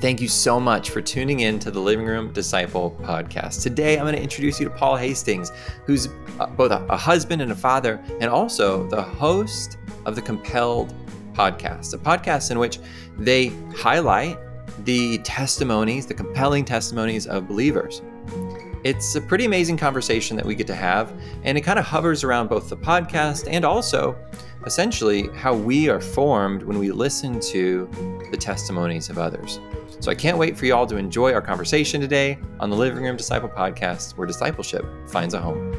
Thank you so much for tuning in to the Living Room Disciple podcast. Today, I'm going to introduce you to Paul Hastings, who's uh, both a, a husband and a father, and also the host of the Compelled podcast, a podcast in which they highlight the testimonies, the compelling testimonies of believers. It's a pretty amazing conversation that we get to have, and it kind of hovers around both the podcast and also essentially how we are formed when we listen to the testimonies of others. So I can't wait for you all to enjoy our conversation today on the Living Room Disciple podcast, where discipleship finds a home.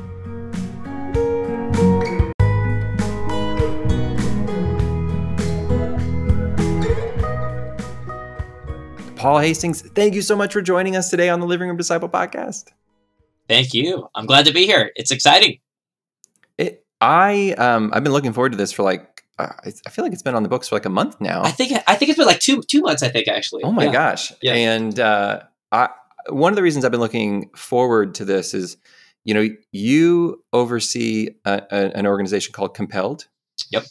Paul Hastings, thank you so much for joining us today on the Living Room Disciple podcast. Thank you. I'm glad to be here. It's exciting. I um, I've been looking forward to this for like uh, I feel like it's been on the books for like a month now. I think I think it's been like two two months. I think actually. Oh my yeah. gosh! Yeah. And uh, I one of the reasons I've been looking forward to this is, you know, you oversee a, a, an organization called Compelled. Yep.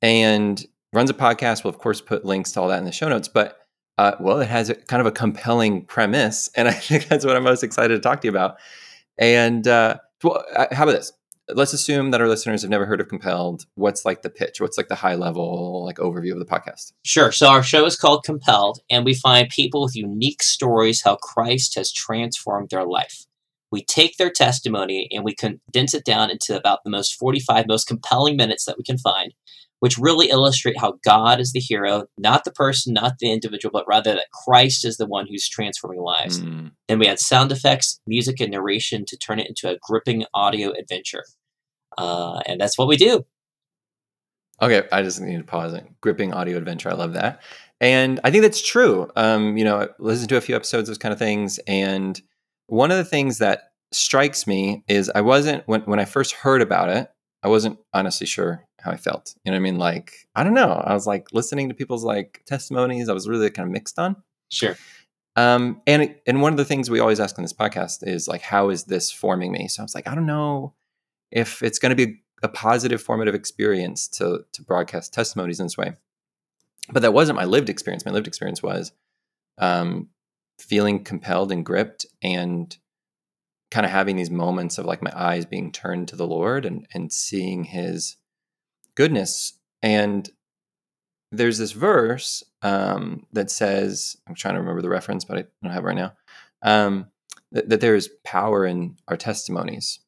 And runs a podcast. We'll of course put links to all that in the show notes, but. Uh, well, it has a, kind of a compelling premise, and I think that's what I'm most excited to talk to you about. And uh, well, uh, how about this? Let's assume that our listeners have never heard of Compelled. What's like the pitch? What's like the high level like overview of the podcast? Sure. So our show is called Compelled, and we find people with unique stories how Christ has transformed their life. We take their testimony and we condense it down into about the most 45 most compelling minutes that we can find, which really illustrate how God is the hero, not the person, not the individual, but rather that Christ is the one who's transforming lives. Mm. Then we add sound effects, music, and narration to turn it into a gripping audio adventure. Uh, and that's what we do. Okay, I just need to pause it. Gripping audio adventure. I love that. And I think that's true. Um, you know, I listened to a few episodes of those kind of things. And one of the things that strikes me is I wasn't, when, when I first heard about it, I wasn't honestly sure how I felt. You know what I mean? Like, I don't know. I was like listening to people's like testimonies. I was really kind of mixed on. Sure. Um, and and one of the things we always ask on this podcast is like, how is this forming me? So I was like, I don't know if it's going to be a positive formative experience to to broadcast testimonies in this way. But that wasn't my lived experience. My lived experience was um, feeling compelled and gripped and kind of having these moments of like my eyes being turned to the Lord and and seeing his goodness. And there's this verse um, that says, I'm trying to remember the reference, but I don't have it right now, um, that, that there is power in our testimonies.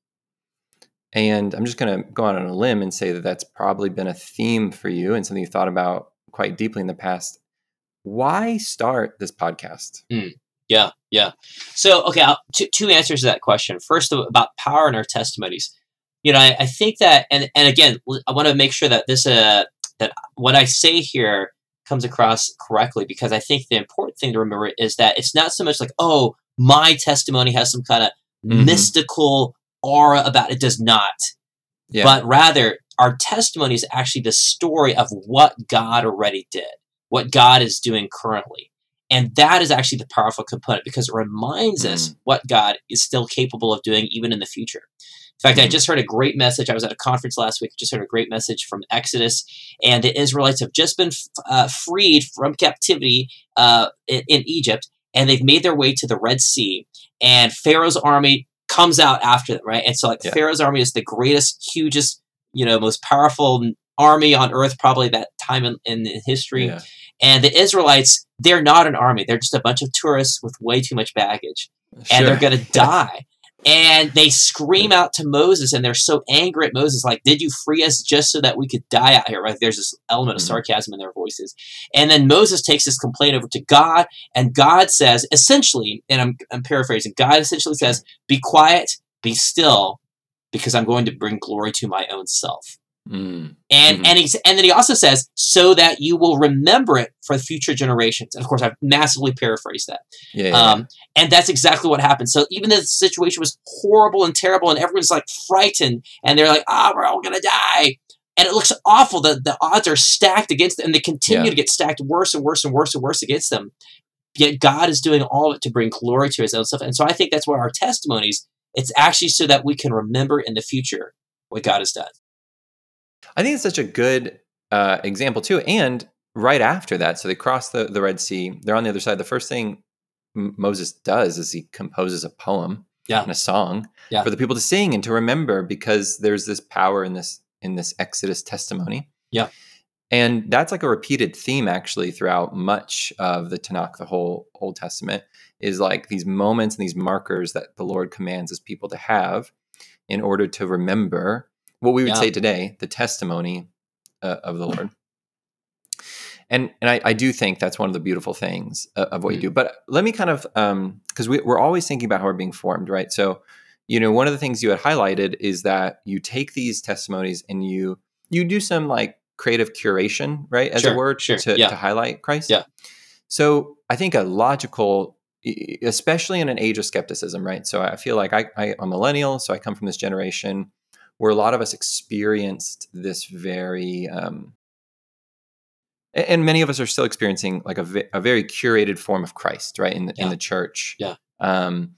And I'm just going to go out on a limb and say that that's probably been a theme for you and something you thought about quite deeply in the past. Why start this podcast? Mm, yeah, yeah. So, okay, two, two answers to that question. First, about power in our testimonies. You know, I, I think that, and and again, I want to make sure that this uh that what I say here comes across correctly because I think the important thing to remember is that it's not so much like, oh, my testimony has some kind of mm-hmm. mystical aura about it does not. Yeah. But rather, our testimony is actually the story of what God already did, what God is doing currently. And that is actually the powerful component because it reminds mm. us what God is still capable of doing even in the future. In fact. I just heard a great message. I was at a conference last week, just heard a great message from Exodus, and the Israelites have just been uh, freed from captivity uh, in, in Egypt, and they've made their way to the Red Sea. And Pharaoh's army comes out after them, right? And so like yeah. Pharaoh's army is the greatest, hugest, you know, most powerful army on earth, probably that time in, in history. Yeah. And the Israelites, they're not an army. They're just a bunch of tourists with way too much baggage. Sure. And they're going to die and they scream out to Moses and they're so angry at Moses like did you free us just so that we could die out here? Right there's this element of mm-hmm. sarcasm in their voices. And then Moses takes this complaint over to God and God says essentially and I'm, I'm paraphrasing God essentially says be quiet be still because I'm going to bring glory to my own self Mm. And mm-hmm. and he and then he also says, so that you will remember it for future generations. And of course, I've massively paraphrased that. Yeah, yeah, um, And that's exactly what happened. So even though the situation was horrible and terrible, and everyone's like frightened, and they're like, "Ah, oh, we're all gonna die," and it looks awful. The the odds are stacked against them, and they continue yeah. to get stacked worse and worse and worse and worse against them. Yet God is doing all of it to bring glory to His own stuff. And so I think that's why our testimonies. It's actually so that we can remember in the future what God has done. I think it's such a good uh, example too. And right after that, so they cross the, the Red Sea, they're on the other side. The first thing M- Moses does is he composes a poem Yeah. and a song Yeah. for the people to sing and to remember because there's this power in this in this Exodus testimony. Yeah. And that's like a repeated theme actually throughout much of the Tanakh, the whole Old Testament, is like these moments and these markers that the Lord commands his people to have in order to remember what we would Yeah. say today, the testimony uh, of the Lord. And and I, I do think that's one of the beautiful things uh, of what you Mm. do. But let me kind of because we, we're always thinking about how we're being formed, right? So, you know, one of the things you had highlighted is that you take these testimonies and you you do some like creative curation, right, as Sure, a word, sure, to, yeah. to highlight Christ. Yeah. So I think a logical, especially in an age of skepticism, right? So I feel like I, I, I'm a millennial, so I come from this generation where a lot of us experienced this very, um, and many of us are still experiencing like a, a very curated form of Christ, right, in the, in the church. Yeah. Um,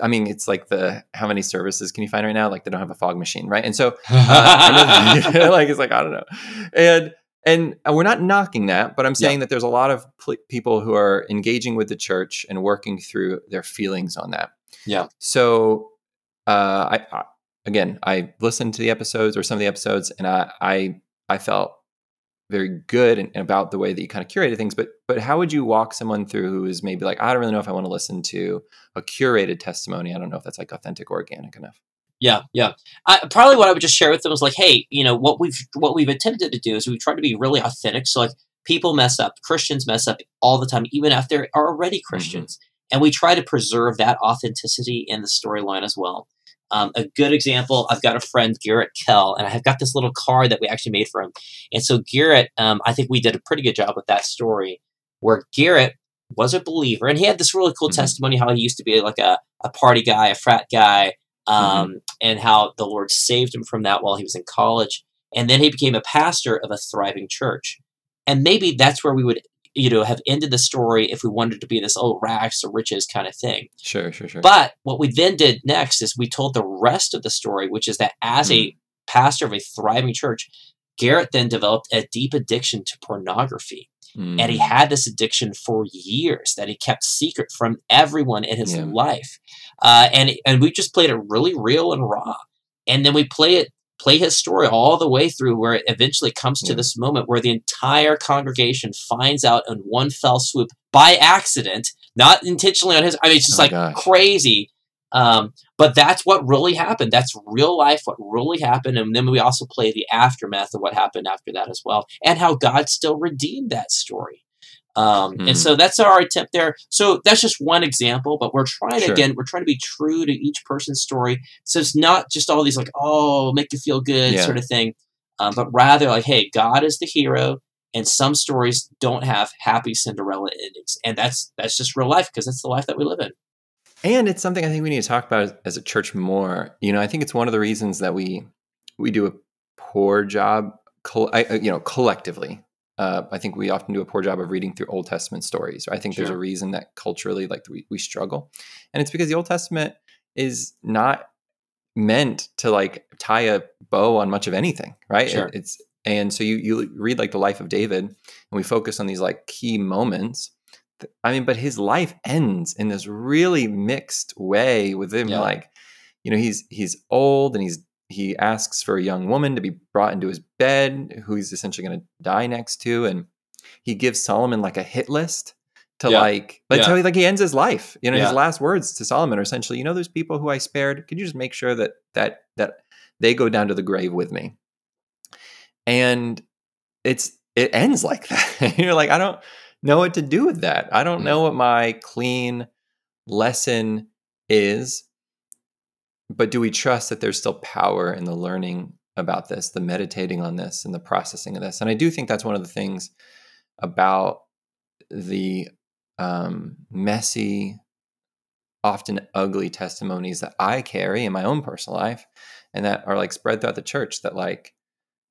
I mean, it's like the how many services can you find right now? Like they don't have a fog machine, right? And so uh, like it's like I don't know, and and we're not knocking that, but I'm saying that there's a lot of pl- people who are engaging with the church and working through their feelings on that. Yeah. So, uh, I, I again, I listened to the episodes or some of the episodes, and I I, I felt very good and, about the way that you kind of curated things. But but how would you walk someone through who is maybe like I don't really know if I want to listen to a curated testimony. I don't know if that's like authentic or organic enough. Yeah, yeah. I, probably what I would just share with them is like, hey, you know, what we've what we've attempted to do is we've tried to be really authentic. So like, people mess up, Christians mess up all the time, even if they are already mm-hmm. Christians, and we try to preserve that authenticity in the storyline as well. Um, a good example, I've got a friend, Garrett Kell, and I've got this little card that we actually made for him. And so Garrett, um, I think we did a pretty good job with that story, where Garrett was a believer, and he had this really cool Mhm. testimony how he used to be like a, a party guy, a frat guy, um, and how the Lord saved him from that while he was in college. And then he became a pastor of a thriving church. And maybe that's where we would, you know, have ended the story if we wanted to be this oh rags to riches kind of thing. Sure, sure, sure. But what we then did next is we told the rest of the story, which is that as a pastor of a thriving church, Garrett then developed a deep addiction to pornography. And he Mm. had this addiction for years that he kept secret from everyone in his Yeah. life. Uh, and and we just played it really real and raw. And then we play it play his story all the way through where it eventually comes to Yeah. this moment where the entire congregation finds out in one fell swoop by accident, not intentionally on his I mean it's just Oh like gosh. crazy. Um, but that's what really happened. That's real life, what really happened. And then we also play the aftermath of what happened after that as well, and how God still redeemed that story. Um, Mhm. And so that's our attempt there. So that's just one example, but we're trying Sure. again, we're trying to be true to each person's story. So it's not just all these like, oh, make you feel good Yeah. sort of thing, um, but rather like, hey, God is the hero, and some stories don't have happy Cinderella endings, and that's that's just real life because that's the life that we live in. And it's something I think we need to talk about as a church more. You know, I think it's one of the reasons that we we do a poor job, you know, collectively. Uh, I think we often do a poor job of reading through Old Testament stories. I think there's a reason that culturally, like we, we struggle, and it's because the Old Testament is not meant to like tie a bow on much of anything, right? It- Sure. it's and so you you read like the life of David, and we focus on these like key moments. I mean, but his life ends in this really mixed way with him Yeah. like, you know, he's he's old and he's he asks for a young woman to be brought into his bed who he's essentially going to die next to and he gives Solomon like a hit list to Yeah. like that's Yeah. how he like he ends his life. You know, Yeah. his last words to Solomon are essentially, you know, those people who I spared, could you just make sure that that that they go down to the grave with me? And it's it ends like that. You're like, I don't know what to do with that. I don't Mm. know what my clean lesson is. But do we trust that there's still power in the learning about this, the meditating on this, and the processing of this? And I do think that's one of the things about the um, messy, often ugly testimonies that I carry in my own personal life and that are like spread throughout the church that like,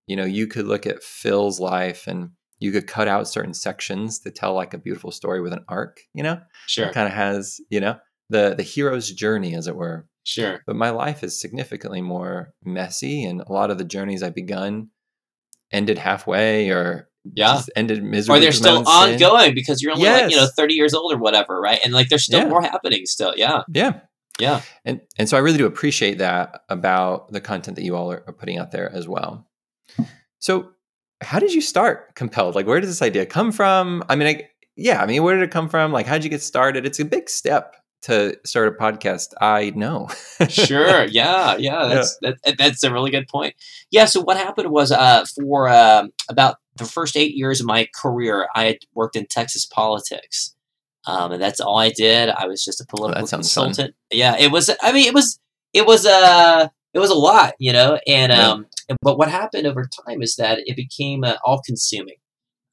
you know, you could look at Phil's life and you could cut out certain sections to tell like a beautiful story with an arc, you know? Sure, It kind of has, you know, the the hero's journey as it were. Sure, But my life is significantly more messy and a lot of the journeys I've begun ended halfway or Yeah. just ended miserably. or they're because of my still own sin. ongoing because you're only like you know 30 years old or whatever right and like there's still Yeah. more happening still yeah Yeah. yeah And and so I really do appreciate that about the content that you all are, are putting out there as well. So how did you start Compelled? Like where did this idea come from? I mean, I, yeah, I mean, where did it come from? Like how did you get started? It's a big step to start a podcast. I know. sure yeah yeah that's That, that's a really good point yeah so what happened was uh for um about the first eight years of my career i had worked in texas politics um and that's all i did i was just a political sounds fun. consultant yeah it was i mean it was it was uh it was a lot you know and Yeah. um but what happened over time is that it became uh, all consuming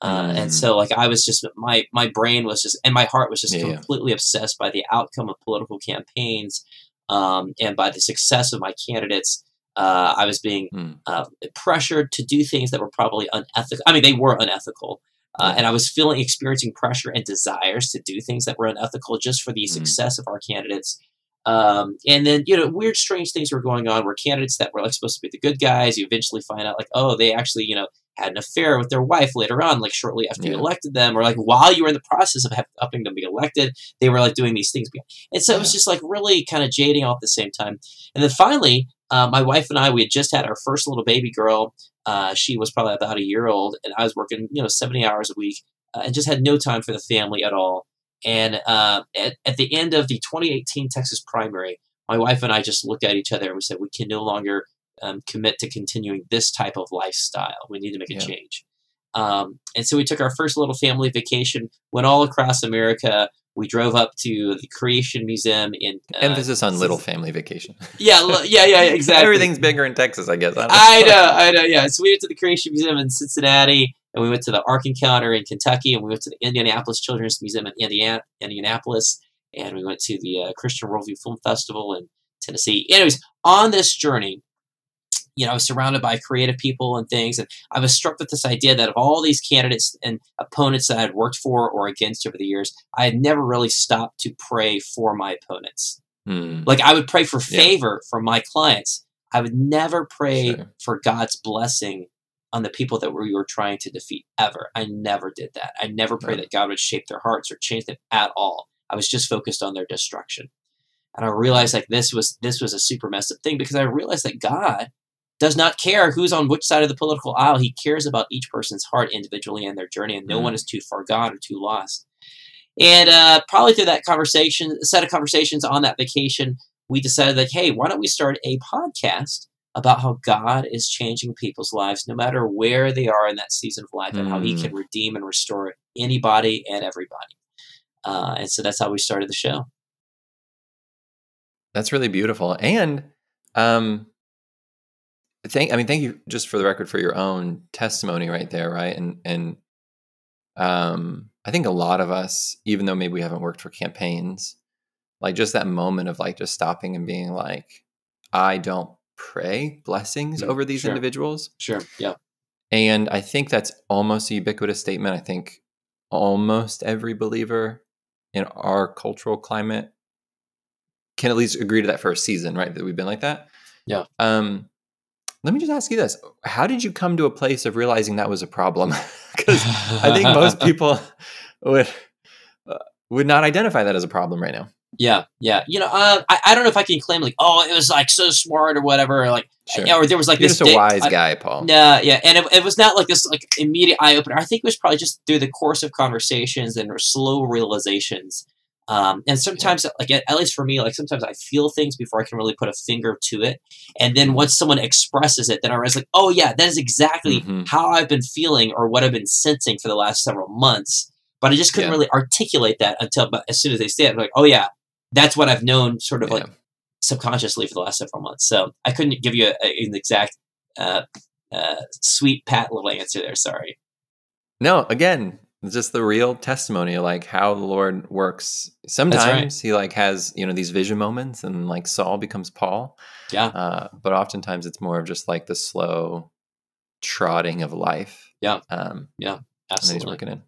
uh, and Mm. so like I was just my my brain was just and my heart was just Yeah, yeah. completely obsessed by the outcome of political campaigns um, and by the success of my candidates. Uh, I was being Mm. uh, pressured to do things that were probably unethical. I mean, they were unethical, uh, and I was feeling experiencing pressure and desires to do things that were unethical just for the Mm. success of our candidates. Um, and then you know, weird, strange things were going on where candidates that were like supposed to be the good guys, you eventually find out like, oh, they actually you know had an affair with their wife later on, like shortly after you elected them, or like while you were in the process of helping them be elected, they were like doing these things. And so it was just like really kind of jading all at the same time. And then finally, uh, my wife and I, we had just had our first little baby girl. Uh, she was probably about a year old, and I was working, you know, 70 hours a week uh, and just had no time for the family at all. And uh, at, at the end of the 2018 Texas primary, my wife and I just looked at each other and we said, we can no longer um, commit to continuing this type of lifestyle. We need to make a Yeah. change. Um, and so we took our first little family vacation, went all across America. We drove up to the Creation Museum in uh, Emphasis on little family vacation. Yeah, yeah, yeah, exactly. Everything's bigger in Texas, I guess. I, don't I know, I know. Yeah, so we went to the Creation Museum in Cincinnati, and we went to the Ark Encounter in Kentucky, and we went to the Indianapolis Children's Museum in Indiana, Indianapolis, and we went to the uh, Christian Worldview Film Festival in Tennessee. Anyways, on this journey, you know, I was surrounded by creative people and things, and I was struck with this idea that of all these candidates and opponents that I had worked for or against over the years, I had never really stopped to pray for my opponents. Hmm. Like I would pray for Yeah. favor for my clients. I would never pray Sure. for God's blessing on the people that we were trying to defeat ever. I never did that. I never prayed Yeah. that God would shape their hearts or change them at all. I was just focused on their destruction. And I realized like this was this was a super messed up thing because I realized that God does not care who's on which side of the political aisle. He cares about each person's heart individually and their journey, and no Mm. one is too far gone or too lost. And uh, probably through that conversation, set of conversations on that vacation, we decided like, hey, why don't we start a podcast about how God is changing people's lives, no matter where they are in that season of life, and how He Mm. can redeem and restore anybody and everybody. Uh, and so that's how we started the show. That's really beautiful. And um thank I mean thank you just for the record for your own testimony right there, right? And and um I think a lot of us, even though maybe we haven't worked for campaigns, like just that moment of like just stopping and being like, I don't pray blessings Mm, over these sure. individuals. Sure. Yeah. And I think that's almost a ubiquitous statement. I think almost every believer in our cultural climate can at least agree to that for a season, right? That we've been like that. Yeah. Um, let me just ask you this: How did you come to a place of realizing that was a problem? Because I think most people would uh, would not identify that as a problem right now. Yeah, yeah. You know, uh, I, I don't know if I can claim like, oh, it was like so smart or whatever, or like, Sure. or there was like You're this just a wise I- guy, Paul. Yeah, yeah, and it, it was not like this like immediate eye opener. I think it was probably just through the course of conversations and slow realizations. Um, and sometimes, like at, at least for me, like sometimes I feel things before I can really put a finger to it. And then once someone expresses it, then I realize like, oh yeah, that is exactly Mhm. how I've been feeling or what I've been sensing for the last several months. But I just couldn't Yeah. really articulate that until but as soon as they say it, I'm like, oh yeah, that's what I've known sort of Yeah. like subconsciously for the last several months. So I couldn't give you a, a- an exact uh, uh, sweet pat little answer there. Sorry. No, again, it's just the real testimony of like how the Lord works. Sometimes he like has, you know, these vision moments and like Saul becomes Paul. Yeah. Uh, but oftentimes it's more of just like the slow trotting of life. Yeah. Um, and then he's Absolutely. working in.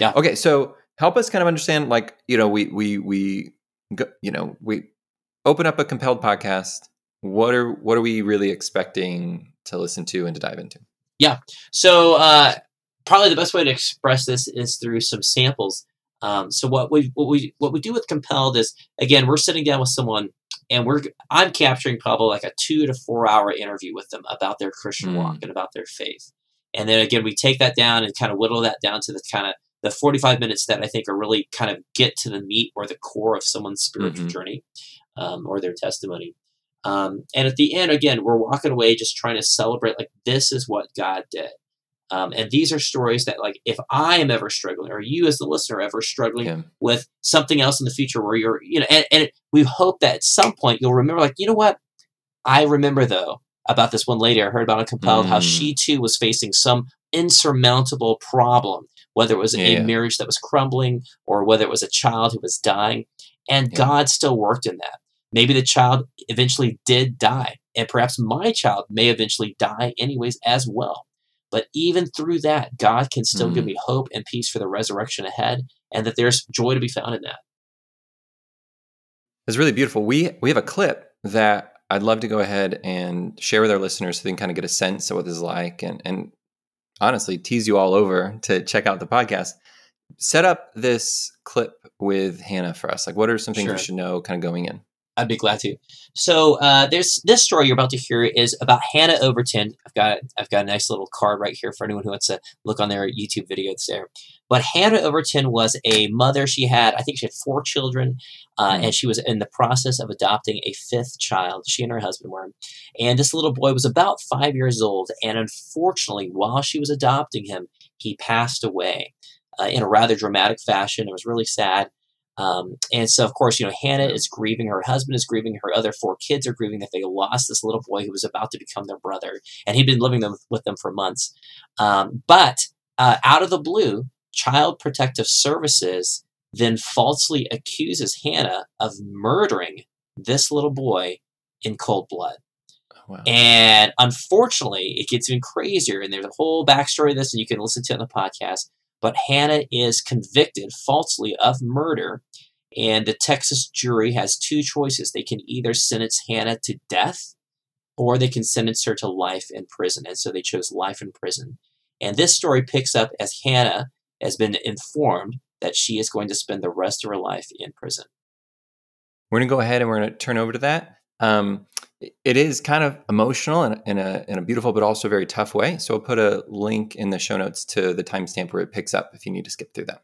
Yeah. Okay. So help us kind of understand, like, you know, we, we, we, go, you know, we open up a compelled podcast. What are, what are we really expecting to listen to and to dive into? Yeah. So uh, probably the best way to express this is through some samples. Um, so what we what we what we do with compelled is again we're sitting down with someone and we're I'm capturing probably like a two to four hour interview with them about their Christian mm. walk and about their faith. And then again, we take that down and kind of whittle that down to the kind of the 45 minutes that I think are really kind of get to the meat or the core of someone's spiritual mm-hmm. journey um, or their testimony. Um, and at the end, again, we're walking away just trying to celebrate like this is what God did. Um, and these are stories that, like, if I am ever struggling, or you as the listener ever struggling yeah. with something else in the future where you're, you know, and, and we hope that at some point you'll remember, like, you know what? I remember though about this one lady I heard about on Compelled, mm. how she too was facing some insurmountable problem, whether it was yeah, a marriage that was crumbling or whether it was a child who was dying. And yeah. God still worked in that. Maybe the child eventually did die, and perhaps my child may eventually die anyways as well. But even through that, God can still mm. give me hope and peace for the resurrection ahead, and that there's joy to be found in that. It's really beautiful. We we have a clip that I'd love to go ahead and share with our listeners so they can kind of get a sense of what this is like and, and honestly tease you all over to check out the podcast. Set up this clip with Hannah for us. Like, what are some things sure. we should know kind of going in? I'd be glad to. So uh, there's this story you're about to hear is about Hannah Overton. I've got I've got a nice little card right here for anyone who wants to look on their YouTube videos there. But Hannah Overton was a mother. She had I think she had four children, uh, mm-hmm. and she was in the process of adopting a fifth child. She and her husband were, and this little boy was about five years old. And unfortunately, while she was adopting him, he passed away uh, in a rather dramatic fashion. It was really sad. Um, and so, of course, you know, Hannah is grieving. Her husband is grieving. Her other four kids are grieving that they lost this little boy who was about to become their brother, and he'd been living them, with them for months. Um, but uh, out of the blue, Child Protective Services then falsely accuses Hannah of murdering this little boy in cold blood. Oh, wow. And unfortunately, it gets even crazier. And there's a whole backstory of this, and you can listen to it on the podcast. But Hannah is convicted falsely of murder. And the Texas jury has two choices. They can either sentence Hannah to death or they can sentence her to life in prison. And so they chose life in prison. And this story picks up as Hannah has been informed that she is going to spend the rest of her life in prison. We're going to go ahead and we're going to turn over to that. Um, it is kind of emotional in, in, a, in a beautiful but also very tough way. So I'll put a link in the show notes to the timestamp where it picks up if you need to skip through that.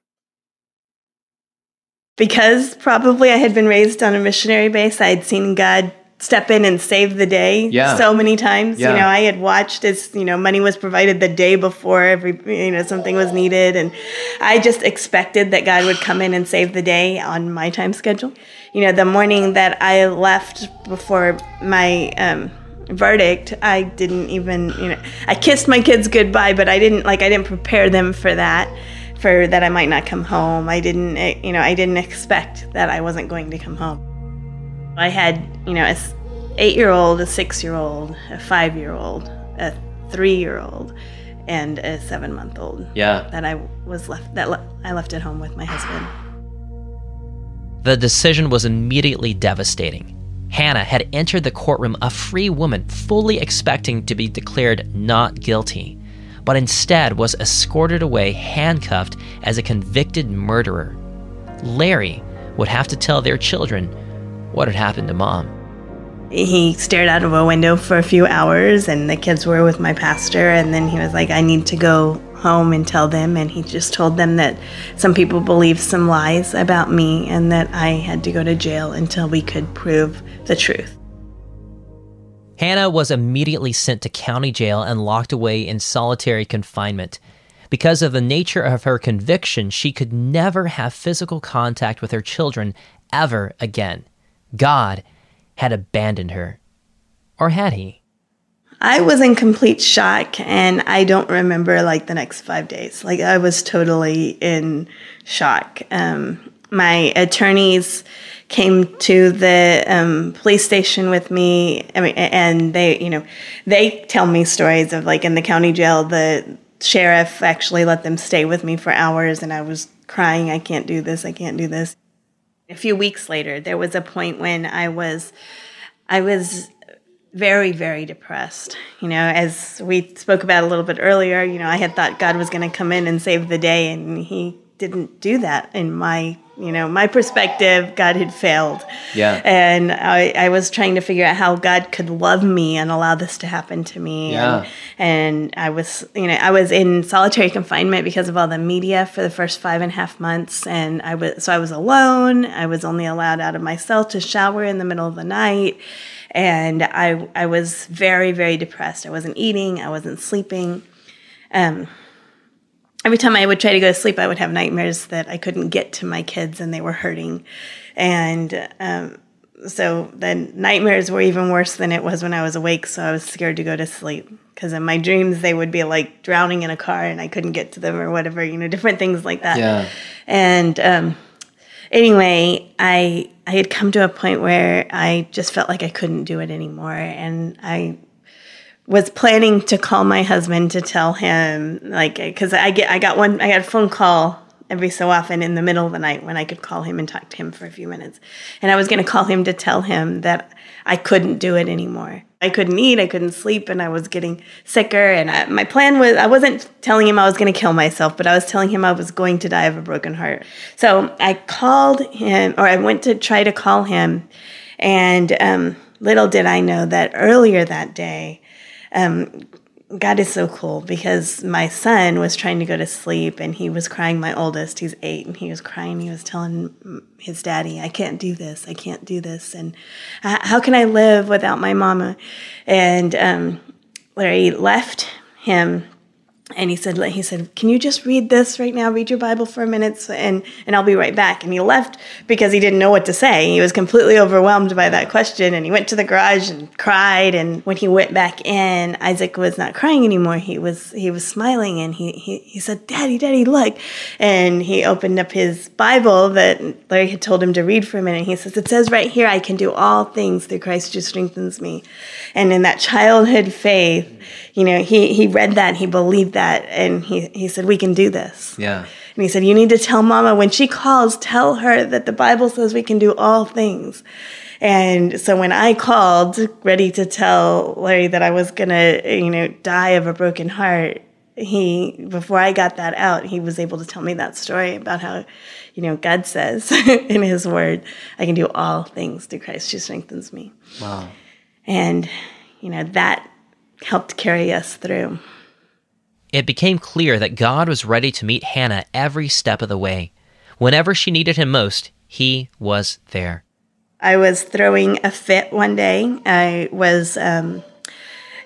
Because probably I had been raised on a missionary base, I had seen God step in and save the day yeah. so many times. Yeah. You know, I had watched as, you know, money was provided the day before every, you know, something was needed. And I just expected that God would come in and save the day on my time schedule you know, the morning that I left before my um, verdict, I didn't even, you know, I kissed my kids goodbye, but I didn't like I didn't prepare them for that, for that I might not come home. I didn't, eh, you know, I didn't expect that I wasn't going to come home. I had, you know, a eight-year-old, a six-year-old, a five-year-old, a three-year-old, and a seven-month-old. Yeah. That I was left that le- I left at home with my husband. The decision was immediately devastating. Hannah had entered the courtroom a free woman, fully expecting to be declared not guilty, but instead was escorted away handcuffed as a convicted murderer. Larry would have to tell their children what had happened to mom. He stared out of a window for a few hours, and the kids were with my pastor, and then he was like, I need to go home and tell them. And he just told them that some people believed some lies about me and that I had to go to jail until we could prove the truth. Hannah was immediately sent to county jail and locked away in solitary confinement. Because of the nature of her conviction, she could never have physical contact with her children ever again. God had abandoned her. Or had he? I was in complete shock and I don't remember like the next five days. Like I was totally in shock. Um, my attorneys came to the um, police station with me. I mean, and they, you know, they tell me stories of like in the county jail, the sheriff actually let them stay with me for hours and I was crying, I can't do this, I can't do this. A few weeks later, there was a point when I was, I was very, very depressed. You know, as we spoke about a little bit earlier, you know, I had thought God was going to come in and save the day, and He didn't do that in my you know my perspective god had failed. Yeah. And i, I was trying to figure out how god could love me and allow this to happen to me. Yeah. and, and i was you know i was in solitary confinement because of all the media for the first five and a half months. And i was so i was alone. I was only allowed out of my cell to shower in the middle of the night. And i i was very very depressed. I wasn't eating. I wasn't sleeping. Um, every time I would try to go to sleep, I would have nightmares that I couldn't get to my kids and they were hurting. And um, so then nightmares were even worse than it was when I was awake. So I was scared to go to sleep because in my dreams they would be like drowning in a car and I couldn't get to them or whatever, you know, different things like that. Yeah. And um, anyway, I I had come to a point where I just felt like I couldn't do it anymore, and I was planning to call my husband to tell him like because I get I got one I got a phone call every so often in the middle of the night when I could call him and talk to him for a few minutes. And I was going to call him to tell him that I couldn't do it anymore. I couldn't eat, I couldn't sleep, and I was getting sicker. And I, my plan was I wasn't telling him I was going to kill myself, but I was telling him I was going to die of a broken heart. So I called him, or I went to try to call him. And um, little did I know that earlier that day, um, God is so cool because my son was trying to go to sleep and he was crying. My oldest, he's eight, and he was crying. He was telling his daddy, I can't do this. I can't do this. And how can I live without my mama? And um, Larry left him and he said he said can you just read this right now? Read your bible for a minute and and i'll be right back. And he left because he didn't know what to say. He was completely overwhelmed by that question and he went to the garage and cried. And when he went back in isaac was not crying anymore. He was he was smiling and he he, he said daddy daddy look. And he opened up his bible that larry had told him to read for a minute. He says it says right here i can do all things through christ who strengthens me. And in that childhood faith you know, he, he read that, he believed that, and he, he said, We can do this. Yeah. And he said, You need to tell mama when she calls, tell her that the Bible says we can do all things. And so when I called, ready to tell Larry that I was gonna, you know, die of a broken heart, he before I got that out, he was able to tell me that story about how, you know, God says in His Word, I can do all things through Christ who strengthens me. Wow. And you know that helped carry us through. It became clear that God was ready to meet Hannah every step of the way. Whenever she needed him most, he was there. I was throwing a fit one day. I was, um,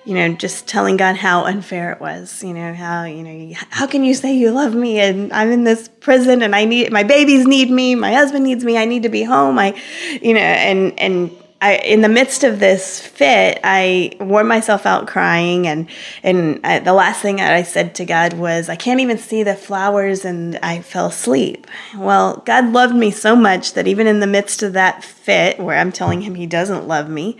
you know, just telling God how unfair it was. You know, how, you know, how can you say you love me and I'm in this prison and I need, my babies need me, my husband needs me, I need to be home. I, you know, and, and, I, in the midst of this fit, I wore myself out crying, and and I, the last thing that I said to God was, "I can't even see the flowers," and I fell asleep. Well, God loved me so much that even in the midst of that fit, where I'm telling Him He doesn't love me,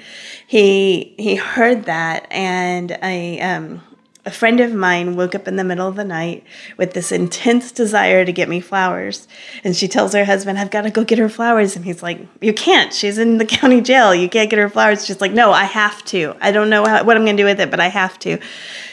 He He heard that, and I um, a friend of mine woke up in the middle of the night with this intense desire to get me flowers. And she tells her husband, I've got to go get her flowers. And he's like, You can't. She's in the county jail. You can't get her flowers. She's like, No, I have to. I don't know how, what I'm going to do with it, but I have to.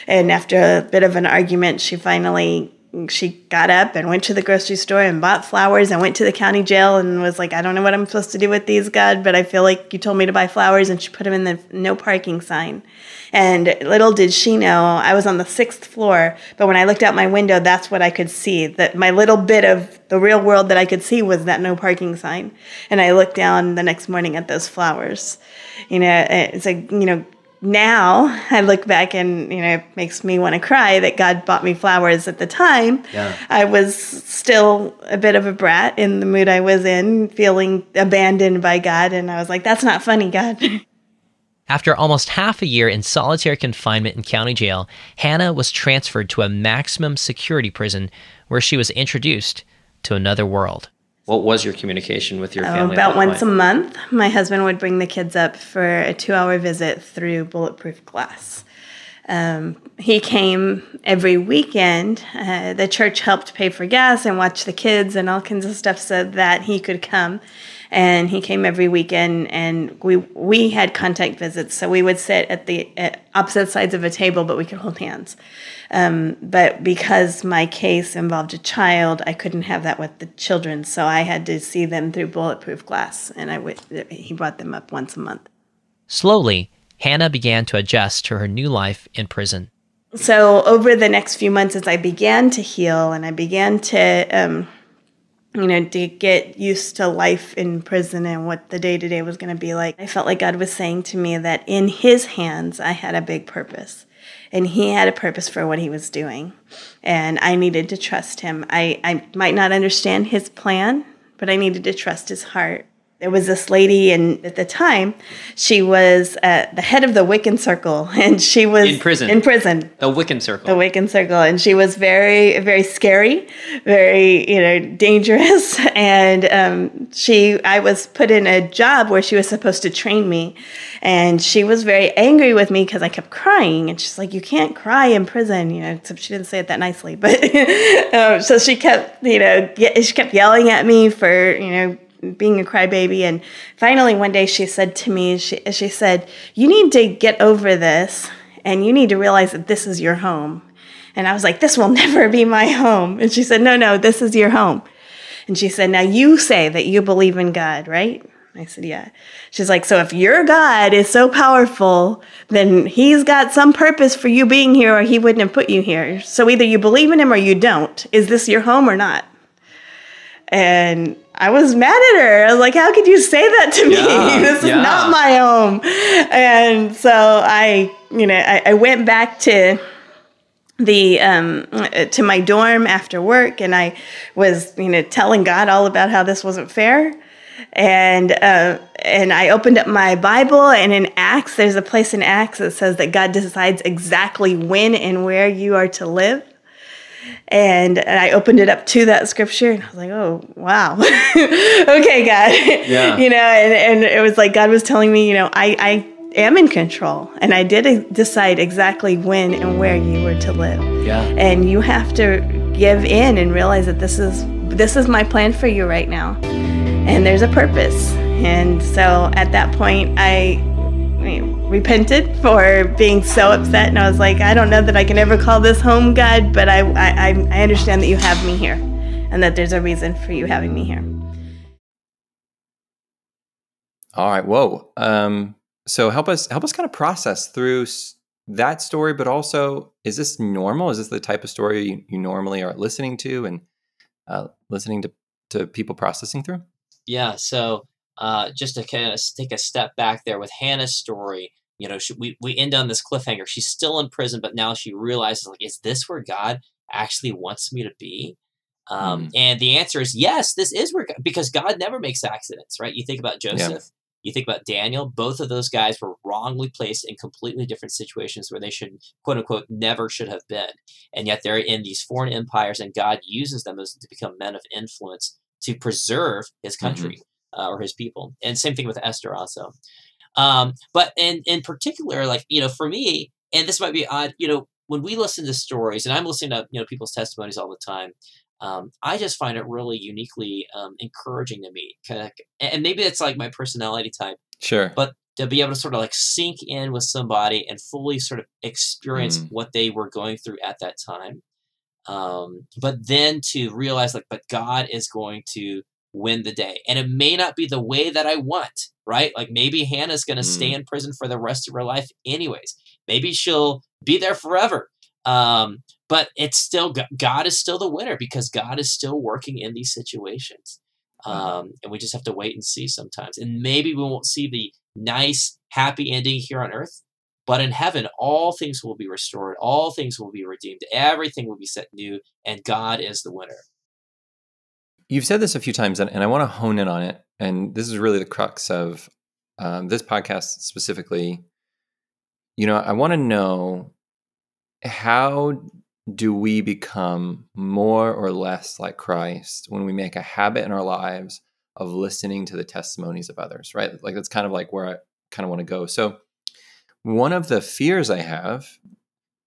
And after a bit of an argument, she finally she got up and went to the grocery store and bought flowers and went to the county jail and was like, I don't know what I'm supposed to do with these, God, but I feel like you told me to buy flowers. And she put them in the no parking sign. And little did she know, I was on the sixth floor, but when I looked out my window, that's what I could see. That my little bit of the real world that I could see was that no parking sign. And I looked down the next morning at those flowers. You know, it's like, you know, now I look back and you know it makes me want to cry that God bought me flowers at the time. Yeah. I was still a bit of a brat in the mood I was in, feeling abandoned by God, and I was like, "That's not funny, God." After almost half a year in solitary confinement in county jail, Hannah was transferred to a maximum security prison where she was introduced to another world. What was your communication with your family? Uh, about once point? a month, my husband would bring the kids up for a two hour visit through bulletproof glass. Um, he came every weekend. Uh, the church helped pay for gas and watch the kids and all kinds of stuff so that he could come. And he came every weekend, and we we had contact visits, so we would sit at the at opposite sides of a table, but we could hold hands. Um, but because my case involved a child, I couldn't have that with the children, so I had to see them through bulletproof glass, and I w- he brought them up once a month. Slowly, Hannah began to adjust to her new life in prison. So, over the next few months, as I began to heal and I began to, um, you know, to get used to life in prison and what the day to day was going to be like, I felt like God was saying to me that in His hands, I had a big purpose. And He had a purpose for what He was doing. And I needed to trust Him. I, I might not understand His plan, but I needed to trust His heart there was this lady, and at the time, she was uh, the head of the Wiccan Circle, and she was in prison. In prison, the Wiccan Circle. The Wiccan Circle, and she was very, very scary, very, you know, dangerous. And um, she, I was put in a job where she was supposed to train me, and she was very angry with me because I kept crying, and she's like, "You can't cry in prison," you know. Except she didn't say it that nicely, but um, so she kept, you know, she kept yelling at me for, you know being a crybaby. And finally, one day she said to me, she, she said, You need to get over this and you need to realize that this is your home. And I was like, This will never be my home. And she said, No, no, this is your home. And she said, Now you say that you believe in God, right? I said, Yeah. She's like, So if your God is so powerful, then he's got some purpose for you being here, or he wouldn't have put you here. So either you believe in him or you don't. Is this your home or not? And I was mad at her. I was like, how could you say that to me? Yeah, this is not my home. And so I, you know, I, I went back to the um, to my dorm after work and I was you know telling God all about how this wasn't fair and uh, and I opened up my Bible and in Acts there's a place in Acts that says that God decides exactly when and where you are to live and, and I opened it up to that scripture and I was like, oh, wow. okay, God. Yeah. you know, and, and it was like God was telling me, you know, I, I am in control and I did decide exactly when and where you were to live. Yeah. And you have to give in and realize that this is this is my plan for you right now. And there's a purpose. And so at that point I repented for being so upset, and I was like, I don't know that I can ever call this home, God, but I, I, I understand that you have me here, and that there's a reason for you having me here. All right. Whoa. Um, so help us help us kind of process through that story, but also, is this normal? Is this the type of story you, you normally are listening to and uh, listening to to people processing through? Yeah. So uh, just to kind of take a step back there with Hannah's story, you know, she, we, we end on this cliffhanger. She's still in prison, but now she realizes, like, is this where God actually wants me to be? Um, mm. And the answer is yes, this is where, God, because God never makes accidents, right? You think about Joseph, yeah. you think about Daniel, both of those guys were wrongly placed in completely different situations where they should, quote unquote, never should have been. And yet they're in these foreign empires, and God uses them as to become men of influence to preserve his mm-hmm. country. Mm-hmm uh, or his people. And same thing with Esther also. Um, but in in particular, like you know, for me, and this might be odd, you know, when we listen to stories, and I'm listening to you know people's testimonies all the time. Um, I just find it really uniquely um, encouraging to me, and maybe it's like my personality type. Sure. But to be able to sort of like sink in with somebody and fully sort of experience mm. what they were going through at that time. Um, but then to realize like, but God is going to win the day. And it may not be the way that I want, right? Like maybe Hannah's going to mm. stay in prison for the rest of her life, anyways. Maybe she'll be there forever. Um, but it's still, God is still the winner because God is still working in these situations. Um, and we just have to wait and see sometimes. And maybe we won't see the nice, happy ending here on earth. But in heaven, all things will be restored, all things will be redeemed, everything will be set new, and God is the winner. You've said this a few times, and, and I want to hone in on it. And this is really the crux of um, this podcast specifically. You know, I want to know how do we become more or less like Christ when we make a habit in our lives of listening to the testimonies of others, right? Like that's kind of like where I kind of want to go. So, one of the fears I have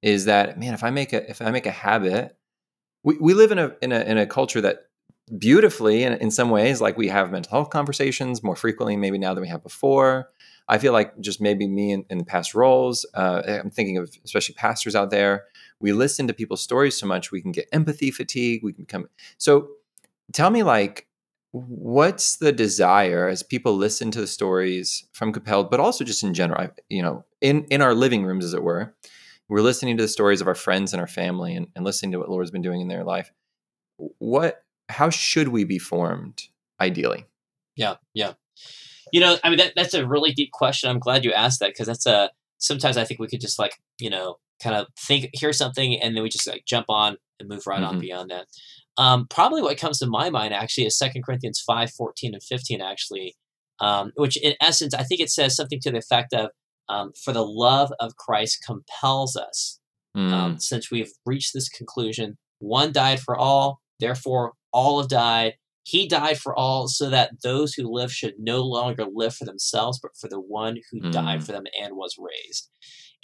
is that man, if I make a if I make a habit, we, we live in a in a in a culture that beautifully in, in some ways like we have mental health conversations more frequently maybe now than we have before. I feel like just maybe me in, in the past roles uh, i'm thinking of especially pastors out there. We listen to people's stories so much we can get empathy fatigue we can become so tell me like what's the desire as people listen to the stories from compelled but also just in general you know in in our living rooms as it were we're listening to the stories of our friends and our family and, and listening to what lord's been doing in their life. What how should we be formed ideally yeah yeah you know i mean that, that's a really deep question i'm glad you asked that because that's a sometimes i think we could just like you know kind of think hear something and then we just like jump on and move right mm-hmm. on beyond that um, probably what comes to my mind actually is Second Corinthians 5, 14 and 15 actually, um, which in essence, I think it says something to the effect of, um, for the love of Christ compels us. Mm. since we've reached this conclusion, one died for all, therefore all have died. He died for all so that those who live should no longer live for themselves, but for the one who mm. died for them and was raised.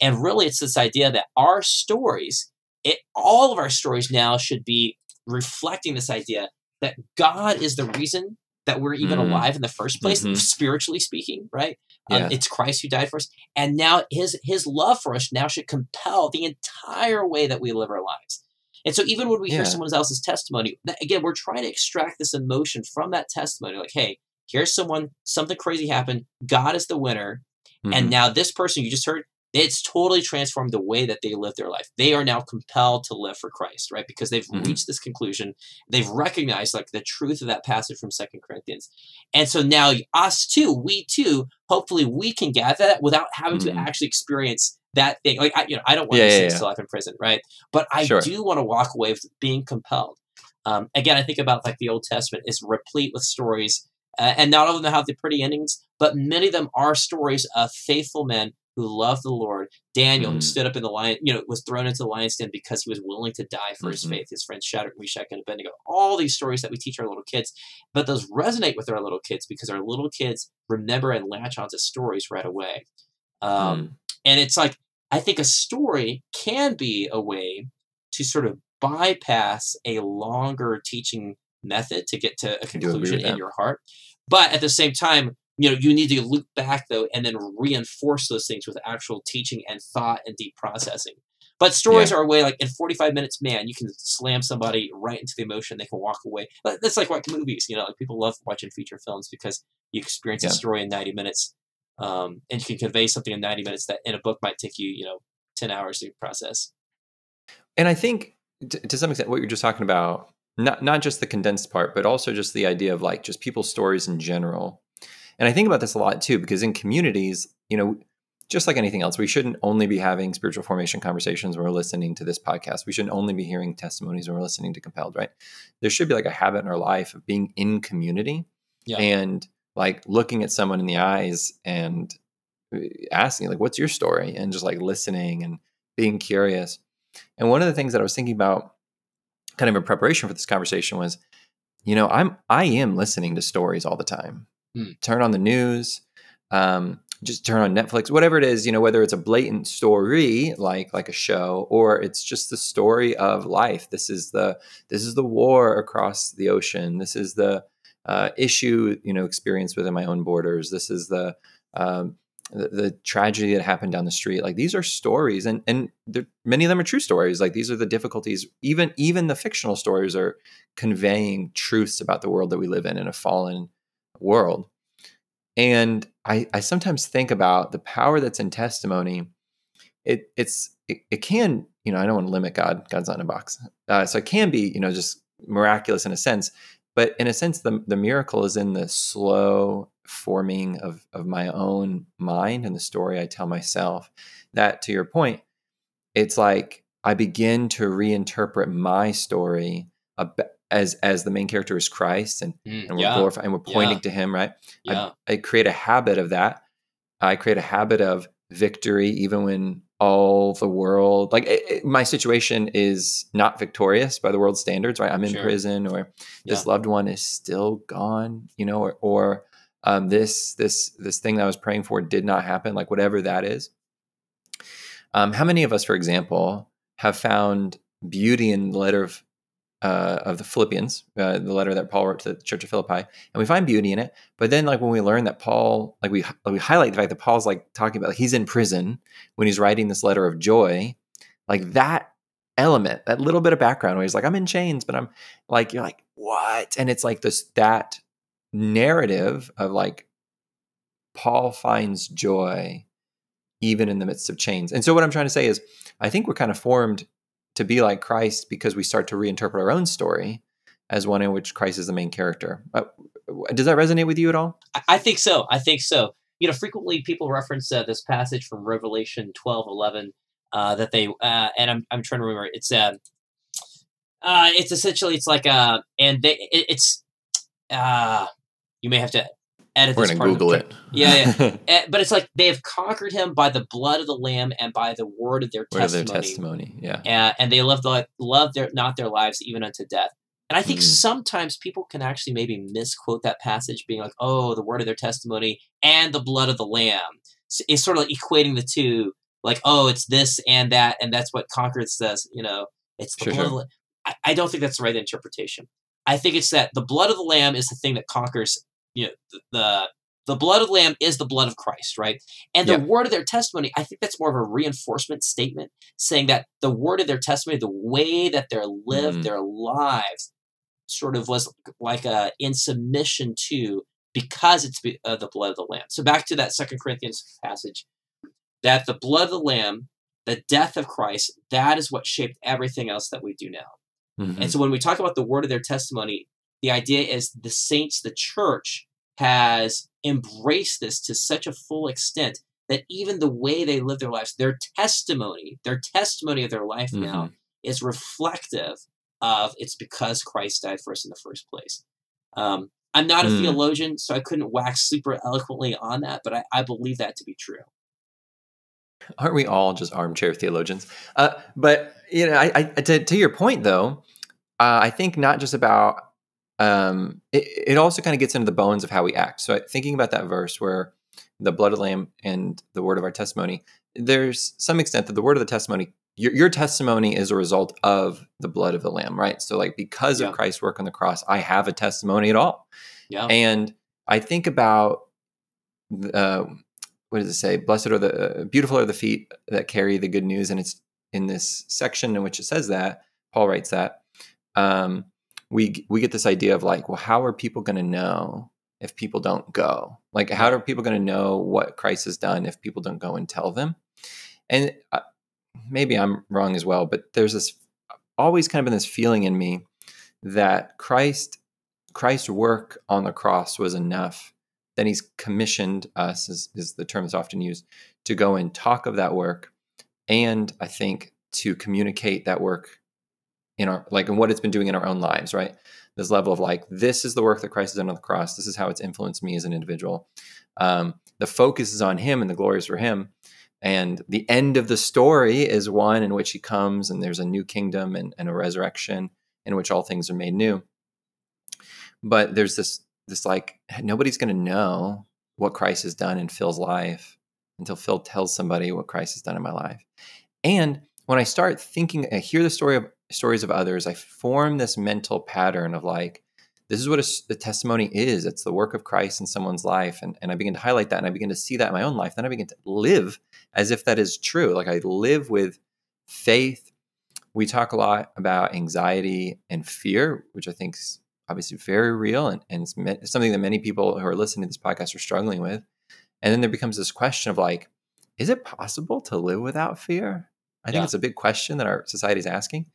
And really, it's this idea that our stories, it, all of our stories now should be reflecting this idea that God is the reason that we're even mm. alive in the first place, mm-hmm. spiritually speaking, right? Um, yeah. Um, it's Christ who died for us, and now His His love for us now should compel the entire way that we live our lives. And so, even when we yeah. hear someone else's testimony, again, we're trying to extract this emotion from that testimony. Like, hey, here's someone, something crazy happened. God is the winner, mm-hmm. and now this person you just heard, it's totally transformed the way that they live their life. They are now compelled to live for Christ, right? Because they've mm-hmm. reached this conclusion. They've recognized like the truth of that passage from Second Corinthians. And so now us too, we too, hopefully we can gather that without having mm-hmm. to actually experience that thing. Like I, you know, I don't want yeah, to yeah, yeah. life in prison, right? But I sure. do want to walk away with being compelled. Um, again, I think about like the Old Testament is replete with stories, uh, and not all of them have the pretty endings, but many of them are stories of faithful men who loved the Lord. Daniel, mm. who stood up in the lion, you know, was thrown into the lion's den because he was willing to die for mm-hmm. his faith. His friends Shadrach, Meshach, and Abednego. All these stories that we teach our little kids, but those resonate with our little kids because our little kids remember and latch onto stories right away. Um, mm. And it's like I think a story can be a way to sort of bypass a longer teaching method to get to a conclusion in your heart. But at the same time, you know you need to loop back though and then reinforce those things with actual teaching and thought and deep processing but stories yeah. are a way like in 45 minutes man you can slam somebody right into the emotion they can walk away that's like watching movies you know like people love watching feature films because you experience yeah. a story in 90 minutes um, and you can convey something in 90 minutes that in a book might take you you know 10 hours to process and i think to, to some extent what you're just talking about not not just the condensed part but also just the idea of like just people's stories in general and I think about this a lot too, because in communities, you know, just like anything else, we shouldn't only be having spiritual formation conversations when we're listening to this podcast. We shouldn't only be hearing testimonies when we're listening to Compelled, right? There should be like a habit in our life of being in community yeah. and like looking at someone in the eyes and uh, asking, like, what's your story? And just like listening and being curious. And one of the things that I was thinking about kind of in preparation for this conversation was, you know, I'm I am listening to stories all the time. Mm. Turn on the news, um, just turn on Netflix, whatever it is. You know, whether it's a blatant story like like a show, or it's just the story of life. This is the this is the war across the ocean. This is the uh, issue you know experience within my own borders. This is the um, the, the, tragedy that happened down the street like these are stories and and many of them are true stories like these are the difficulties even even the fictional stories are conveying truths about the world that we live in in a fallen world. And I, I sometimes think about the power that's in testimony. It it's it, it can you know I don't want to limit God. God's not in a box, uh, so it can be you know just miraculous in a sense. But in a sense, the the miracle is in the slow forming of of my own mind and the story I tell myself. That to your point, it's like I begin to reinterpret my story as as the main character is Christ and, mm, and we're yeah. glorifying and we're pointing yeah. to him, right? Yeah. I, I, create a habit of that. I create a habit of victory even when all the world like it, it, my situation is not victorious by the world standards, right? I'm in sure. prison or this loved one is still gone, you know, or, or um, this this this thing that I was praying for did not happen, like whatever that is. Um, how many of us, for example, have found beauty in the letter of uh, of the Philippians, uh, the letter that Paul wrote to the church of Philippi, and we find beauty in it. But then, like when we learn that Paul, like we like we highlight the fact that Paul's like talking about like he's in prison when he's writing this letter of joy, like that element, that little bit of background where he's like, I'm in chains, but I'm like, you're like, what? And it's like this that narrative of like Paul finds joy even in the midst of chains. And so what I'm trying to say is I think we're kind of formed to be like Christ because we start to reinterpret our own story as one in which Christ is the main character. Uh, does that resonate with you at all? I think so. I think so. You know, frequently people reference uh, this passage from Revelation 12 11 uh, that they, uh, and I'm, I'm trying to remember, it's, uh, uh, it's essentially, it's like, uh, and they, it, it's, uh, you may have to edit We're this gonna Google it. Yeah, yeah. Eh, but it's like they have conquered him by the blood of the lamb and by the word of their word testimony. Of their testimony, yeah. And, and they love the love their not their lives even unto death. And I think mm. sometimes people can actually maybe misquote that passage, being like, "Oh, the word of their testimony and the blood of the lamb." It's sort of like equating the two, like, "Oh, it's this and that, and that's what conquers says." You know, it's the sure, blood. Sure. I, I don't think that's the right interpretation. I think it's that the blood of the lamb is the thing that conquers you know the, the the blood of the lamb is the blood of Christ, right? And the word of their testimony, I think that's more of a reinforcement statement saying that the word of their testimony, the way that they lived mm. their lives, sort of was like a in submission to because it's uh, the blood of the lamb. So back to that Second Corinthians passage, that the blood of the lamb, the death of Christ, that is what shaped everything else that we do now. Mm-hmm. And so when we talk about the word of their testimony, the idea is the saints, the church, has embraced this to such a full extent that even the way they live their lives, their testimony, their testimony of their life mm-hmm. now is reflective of it's because Christ died for us in the first place. Um, I'm not a mm. theologian, so I couldn't wax super eloquently on that, but I, I believe that to be true. Aren't we all just armchair theologians? Uh, but you know, I, I, to, to your point though, uh, I think not just about um, it, it also kind of gets into the bones of how we act. So thinking about that verse where the blood of the lamb and the word of our testimony, there's some extent that the word of the testimony, your, your testimony is a result of the blood of the lamb, right? So like because yeah. of Christ's work on the cross, I have a testimony at all. Yeah. And I think about uh, what does it say? Blessed are the uh, beautiful are the feet that carry the good news, and it's in this section in which it says that Paul writes that. Um, we we get this idea of like, well, how are people going to know if people don't go? Like, how are people going to know what Christ has done if people don't go and tell them? And uh, maybe I'm wrong as well, but there's this always kind of been this feeling in me that Christ Christ's work on the cross was enough. Then he's commissioned us, is, is the term that's often used, to go and talk of that work. And I think to communicate that work in our like and what it's been doing in our own lives, right? This level of like, this is the work that Christ has done on the cross. This is how it's influenced me as an individual. Um, the focus is on Him and the glory is for Him. And the end of the story is one in which He comes and there's a new kingdom and, and a resurrection in which all things are made new. But there's this this like nobody's going to know what Christ has done in Phil's life until Phil tells somebody what Christ has done in my life. And when I start thinking, I hear the story of stories of others, I form this mental pattern of like, this is what a, a, testimony is. It's the work of Christ in someone's life. And, and I begin to highlight that and I begin to see that in my own life. Then I begin to live as if that is true. Like I live with faith. We talk a lot about anxiety and fear, which I think is obviously very real and, and it's something that many people who are listening to this podcast are struggling with. And then there becomes this question of like, is it possible to live without fear? I think yeah. it's a big question that our society is asking.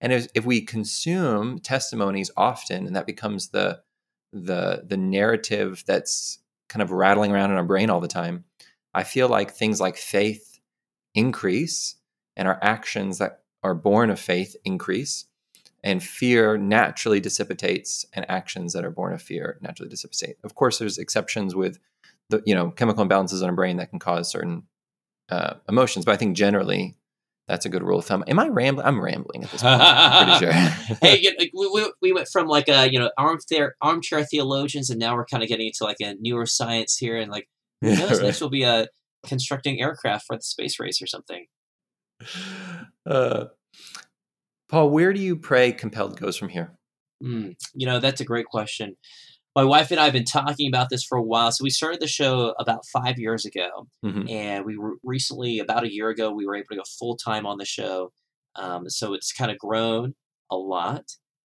And if, if we consume testimonies often, and that becomes the the the narrative that's kind of rattling around in our brain all the time, I feel like things like faith increase, and our actions that are born of faith increase, and fear naturally dissipates, and actions that are born of fear naturally dissipate. Of course, there's exceptions with the you know chemical imbalances in our brain that can cause certain uh, emotions, but I think generally that's a good rule of thumb. Am I rambling? I'm rambling at this point. I'm pretty sure. hey, you know, we, we, we went from like a you know armchair armchair theologians, and now we're kind of getting into like a neuroscience here, and like who knows, right. next will be a uh, constructing aircraft for the space race or something. Uh, Paul, where do you pray Compelled goes from here? Mm, you know, that's a great question. My wife and I have been talking about this for a while. So we started the show about five years ago, mm-hmm. and we were recently, about a year ago, we were able to go full time on the show. Um, so it's kind of grown a lot,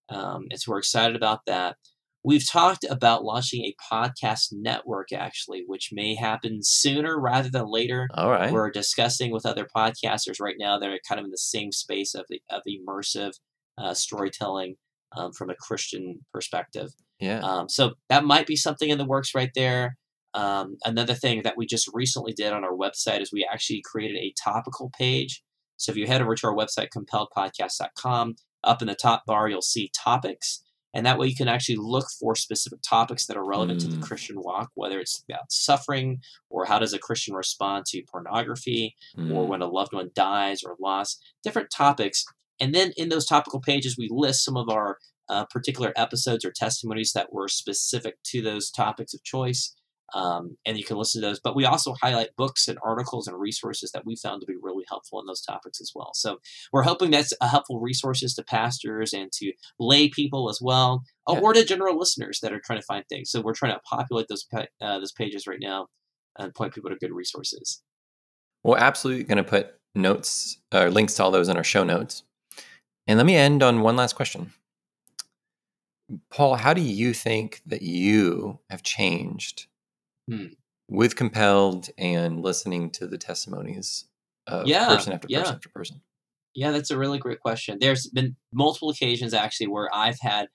um, and so we're excited about that. We've talked about launching a podcast network, actually, which may happen sooner rather than later. All right. We're discussing with other podcasters right now that are kind of in the same space of the, of immersive uh, storytelling um, from a Christian perspective. Yeah. Um, so that might be something in the works right there. Um, another thing that we just recently did on our website is we actually created a topical page. So if you head over to our website, compelledpodcast.com, up in the top bar, you'll see topics. And that way you can actually look for specific topics that are relevant mm. to the mm. Christian walk, whether it's about suffering or how does a Christian respond to pornography mm. or when a loved one dies or lost, different topics. And then in those topical pages, we list some of our uh, particular episodes or testimonies that were specific to those topics of choice. Um, and you can listen to those. But we also highlight books and articles and resources that we found to be really helpful in those topics as well. So we're hoping that's a helpful resources to pastors and to lay people as well, yeah. or to general listeners that are trying to find things. So we're trying to populate those uh, those pages right now and point people to good resources. We're absolutely going to put notes or uh, links to all those in our show notes. And let me end on one last question. Paul, how do you think that you have changed hmm. with compelled and listening to the testimonies of yeah, person after yeah. person after person? Yeah, that's a really great question. There's been multiple occasions actually where I've had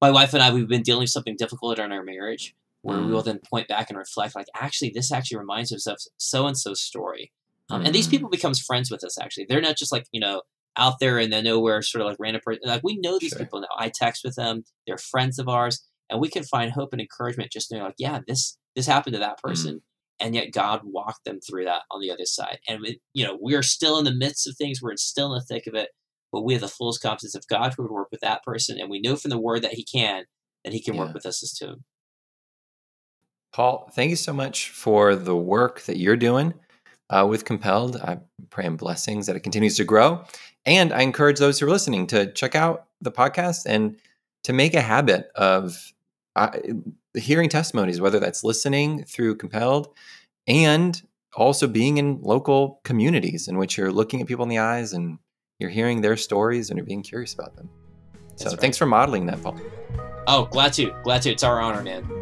my wife and I we've been dealing with something difficult in our marriage where mm. we will mm. then point back and reflect like actually this actually reminds us of so and so's story. Um, mm. And these mm. people becomes friends with us actually. They're not just like, you know, out there and in the nowhere sort of like random person. Like we know these sure. people now. I text with them. They're friends of ours, and we can find hope and encouragement just knowing like, yeah, this this happened to that mm. person, mm. and yet God walked them through that on the other side. And it, you know, we are still in the midst of things. We're still in the thick of it, but we have the fullest confidence of God who would work with that person, and we know from the Word that He can, that He can yeah. work with us as too. Paul, thank you so much for the work that you're doing uh, with Compelled. I pray in blessings that it continues to grow. And I encourage those who are listening to check out the podcast and to make a habit of uh, hearing testimonies, whether that's listening through Compelled and also being in local communities in which you're looking at people in the eyes and you're hearing their stories and you're being curious about them. So right. thanks for modeling that, Paul. Oh, glad to. Glad to. It's our honor, man.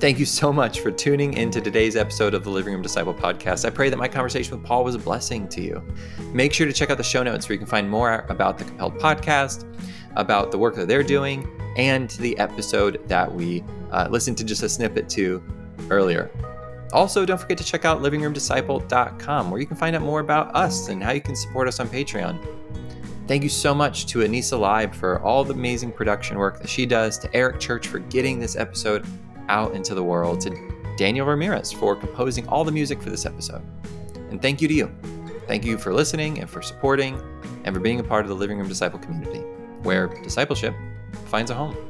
Thank you so much for tuning into today's episode of the Living Room Disciple podcast. I pray that my conversation with Paul was a blessing to you. Make sure to check out the show notes where you can find more about the Compelled podcast, about the work that they're doing, and the episode that we uh, listened to just a snippet to earlier. Also, don't forget to check out livingroomdisciple.com where you can find out more about us and how you can support us on Patreon. Thank you so much to Anissa Leib for all the amazing production work that she does, to Eric Church for getting this episode out into the world to Daniel Ramirez for composing all the music for this episode. And thank you to you. Thank you for listening and for supporting and for being a part of the Living Room Disciple community, where discipleship finds a home.